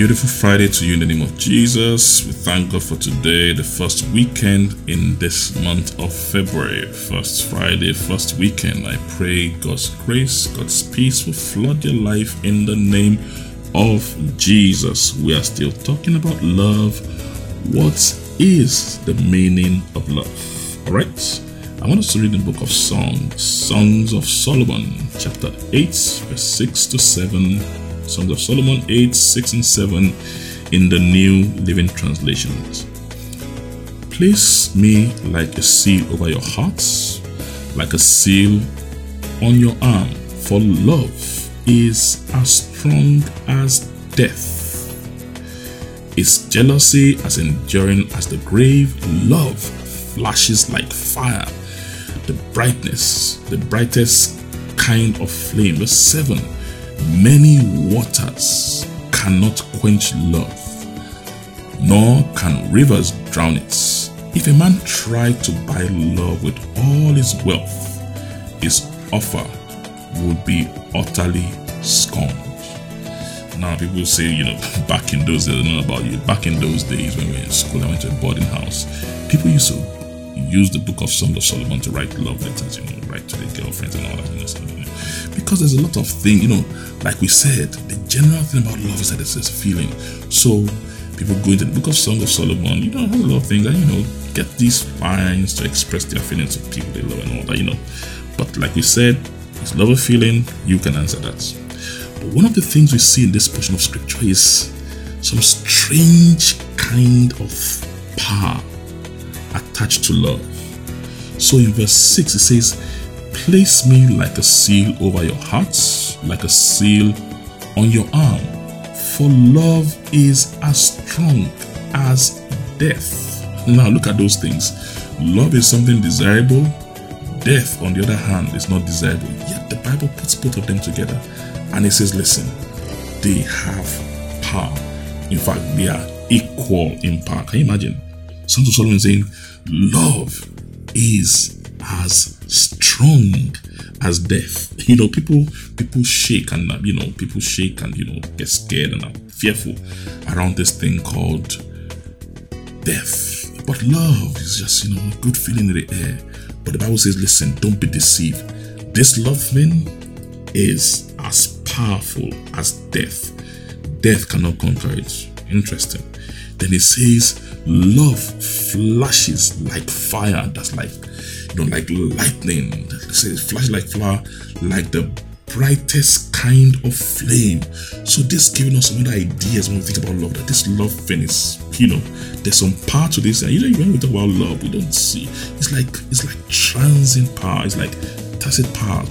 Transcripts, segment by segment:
beautiful Friday to you in the name of Jesus. We thank God for today, the first weekend in this month of February. First Friday, first weekend. I pray God's grace, God's peace will flood your life in the name of Jesus. We are still talking about love. What is the meaning of love? All right. I want us to read the book of Songs, Songs of Solomon, chapter 8, verse 6 to 7 Songs of Solomon 8, 6, and 7 in the New Living Translations. Place me like a seal over your hearts, like a seal on your arm, for love is as strong as death. Its jealousy as enduring as the grave, love flashes like fire, the brightness, the brightest kind of flame. Verse 7 Many waters cannot quench love, nor can rivers drown it. If a man tried to buy love with all his wealth, his offer would be utterly scorned. Now, people say, you know, back in those days, I don't know about you, back in those days when we were in school, I went to a boarding house, people used to use the book of Song of Solomon to write love letters, you know, write to their girlfriends and all that, kind you know, because there's a lot of things, you know, like we said, the general thing about love is that it's a feeling. So people go into the book of Song of Solomon, you know, have a lot of things and, you know, get these lines to express their feelings to people they love and all that, you know. But like we said, is love a feeling? You can answer that. But one of the things we see in this portion of scripture is some strange kind of power attached to love. So in verse 6, it says, Place me like a seal over your hearts, like a seal on your arm. For love is as strong as death. Now look at those things. Love is something desirable. Death, on the other hand, is not desirable. Yet the Bible puts both of them together. And it says, listen, they have power. In fact, they are equal in power. Can you imagine? Songs of Solomon saying, Love is as strong as death. You know, people people shake and you know people shake and you know get scared and are fearful around this thing called death. But love is just you know a good feeling in the air. But the Bible says, listen, don't be deceived. This love thing is as powerful as death. Death cannot conquer it. Interesting. Then it says, love flashes like fire. That's like you know, like lightning, says flash like flower, like the brightest kind of flame. So this giving us some other ideas when we think about love, that this love thing is, you know, there's some power to this. And you know, when we talk about love, we don't see. It's like it's like transient power. It's like tacit power.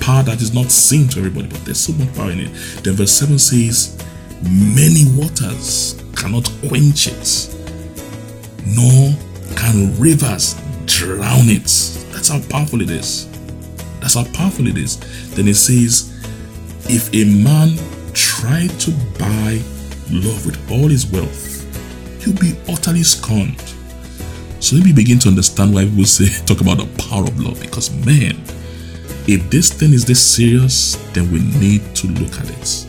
Power that is not seen to everybody, but there's so much power in it. Then verse 7 says, Many waters cannot quench it, nor can rivers drown it. That's how powerful it is. That's how powerful it is. Then it says, if a man tried to buy love with all his wealth, he'll be utterly scorned. So let me begin to understand why people say talk about the power of love. Because man, if this thing is this serious, then we need to look at it.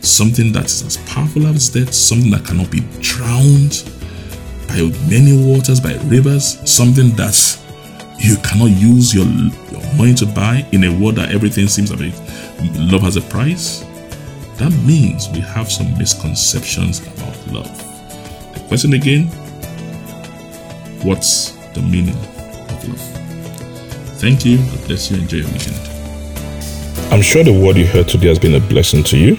Something that is as powerful as death, something that cannot be drowned, by many waters, by rivers, something that you cannot use your, your money to buy in a world that everything seems like love has a price, that means we have some misconceptions about love. The question again what's the meaning of love? Thank you. God bless you. Enjoy your weekend. I'm sure the word you heard today has been a blessing to you.